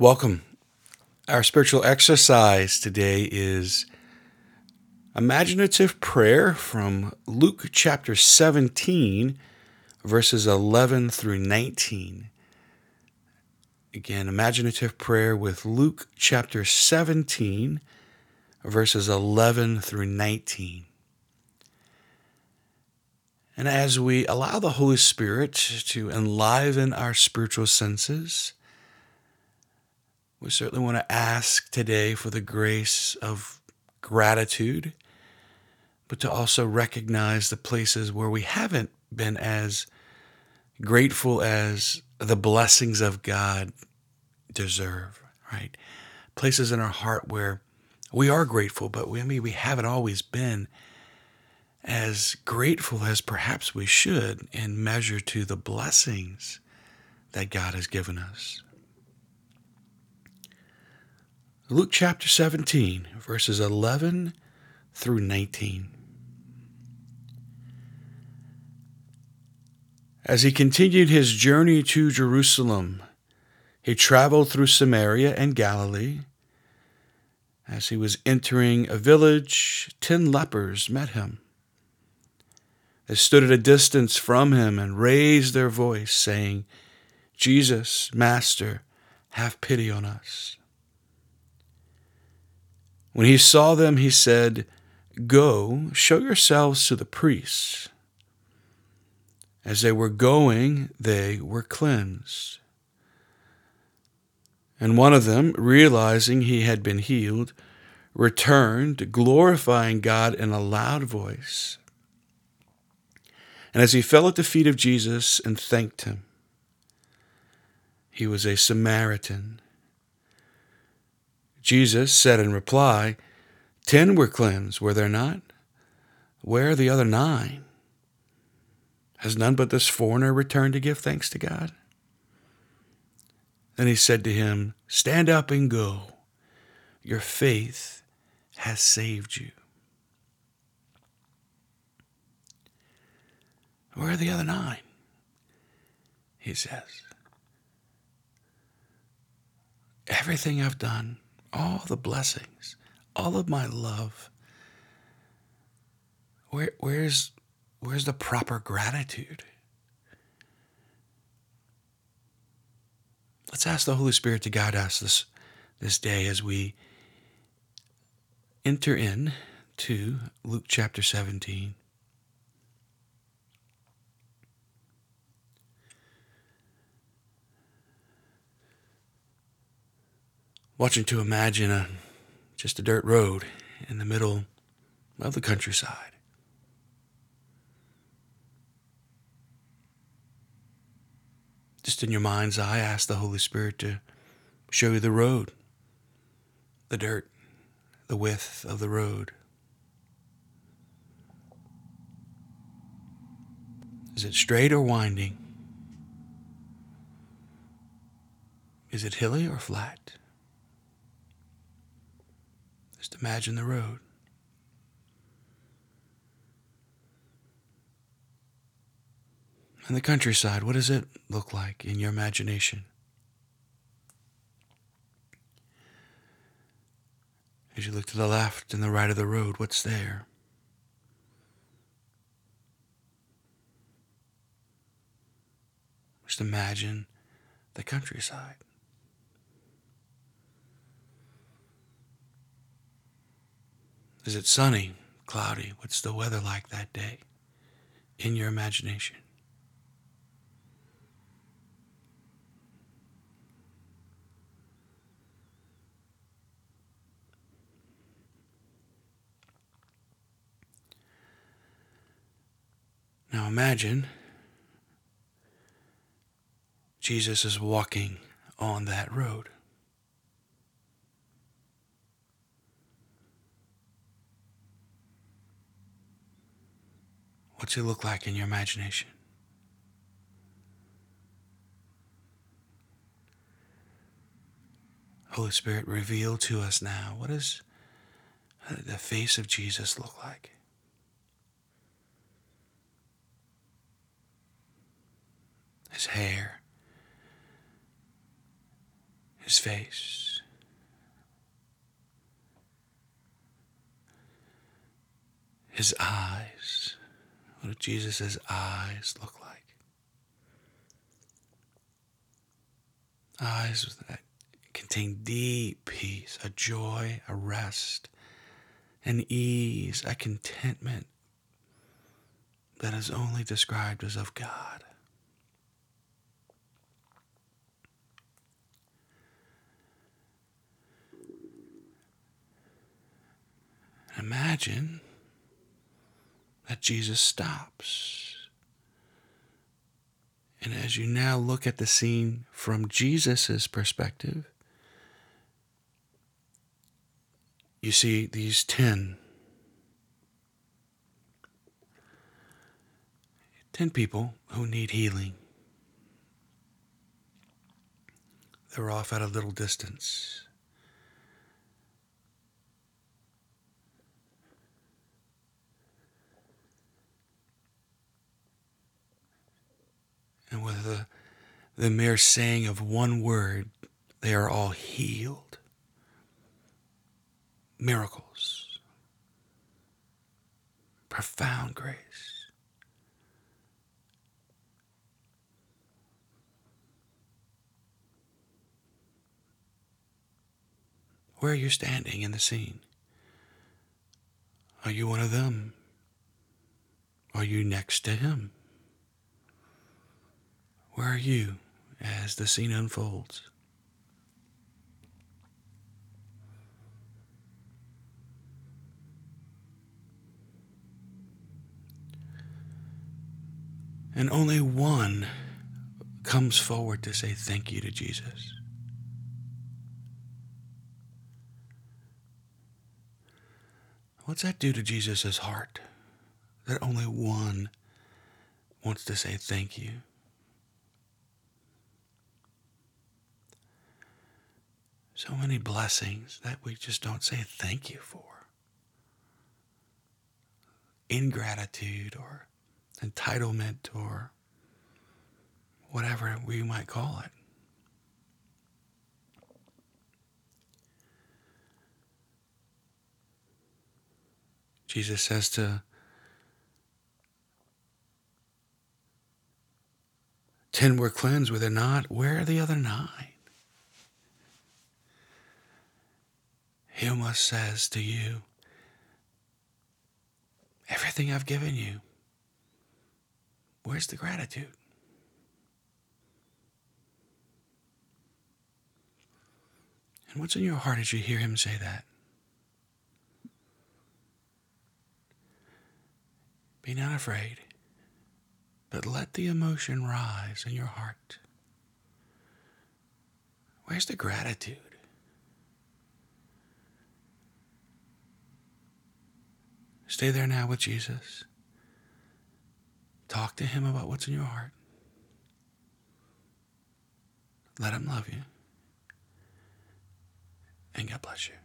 Welcome. Our spiritual exercise today is imaginative prayer from Luke chapter 17, verses 11 through 19. Again, imaginative prayer with Luke chapter 17, verses 11 through 19. And as we allow the Holy Spirit to enliven our spiritual senses, we certainly want to ask today for the grace of gratitude, but to also recognize the places where we haven't been as grateful as the blessings of God deserve, right? Places in our heart where we are grateful, but we, I mean, we haven't always been as grateful as perhaps we should in measure to the blessings that God has given us. Luke chapter 17, verses 11 through 19. As he continued his journey to Jerusalem, he traveled through Samaria and Galilee. As he was entering a village, ten lepers met him they stood at a distance from him and raised their voice, saying, Jesus, Master, have pity on us. When he saw them, he said, Go, show yourselves to the priests. As they were going, they were cleansed. And one of them, realizing he had been healed, returned, glorifying God in a loud voice. And as he fell at the feet of Jesus and thanked him, he was a Samaritan. Jesus said in reply, Ten were cleansed, were there not? Where are the other nine? Has none but this foreigner returned to give thanks to God? Then he said to him, Stand up and go. Your faith has saved you. Where are the other nine? He says. Everything I've done, all the blessings, all of my love, where, where's, where's the proper gratitude? Let's ask the Holy Spirit to guide us this, this day as we enter in to Luke chapter 17. Watching to imagine a just a dirt road in the middle of the countryside. Just in your mind's eye, ask the Holy Spirit to show you the road, the dirt, the width of the road. Is it straight or winding? Is it hilly or flat? Just imagine the road. And the countryside, what does it look like in your imagination? As you look to the left and the right of the road, what's there? Just imagine the countryside. Is it sunny, cloudy? What's the weather like that day in your imagination? Now imagine Jesus is walking on that road. What's he look like in your imagination? Holy Spirit, reveal to us now what does the face of Jesus look like? His hair, his face. His eyes. What do Jesus' eyes look like? Eyes that contain deep peace, a joy, a rest, an ease, a contentment that is only described as of God. Imagine that Jesus stops. And as you now look at the scene from Jesus' perspective, you see these 10. 10 people who need healing. They're off at a little distance. And with the, the mere saying of one word, they are all healed. Miracles. Profound grace. Where are you standing in the scene? Are you one of them? Are you next to him? Where are you as the scene unfolds? And only one comes forward to say thank you to Jesus. What's that do to Jesus' heart? That only one wants to say thank you. So many blessings that we just don't say thank you for. Ingratitude or entitlement or whatever we might call it. Jesus says to ten were cleansed, were there not? Where are the other nine? Almost says to you, Everything I've given you, where's the gratitude? And what's in your heart as you hear him say that? Be not afraid, but let the emotion rise in your heart. Where's the gratitude? Stay there now with Jesus. Talk to him about what's in your heart. Let him love you. And God bless you.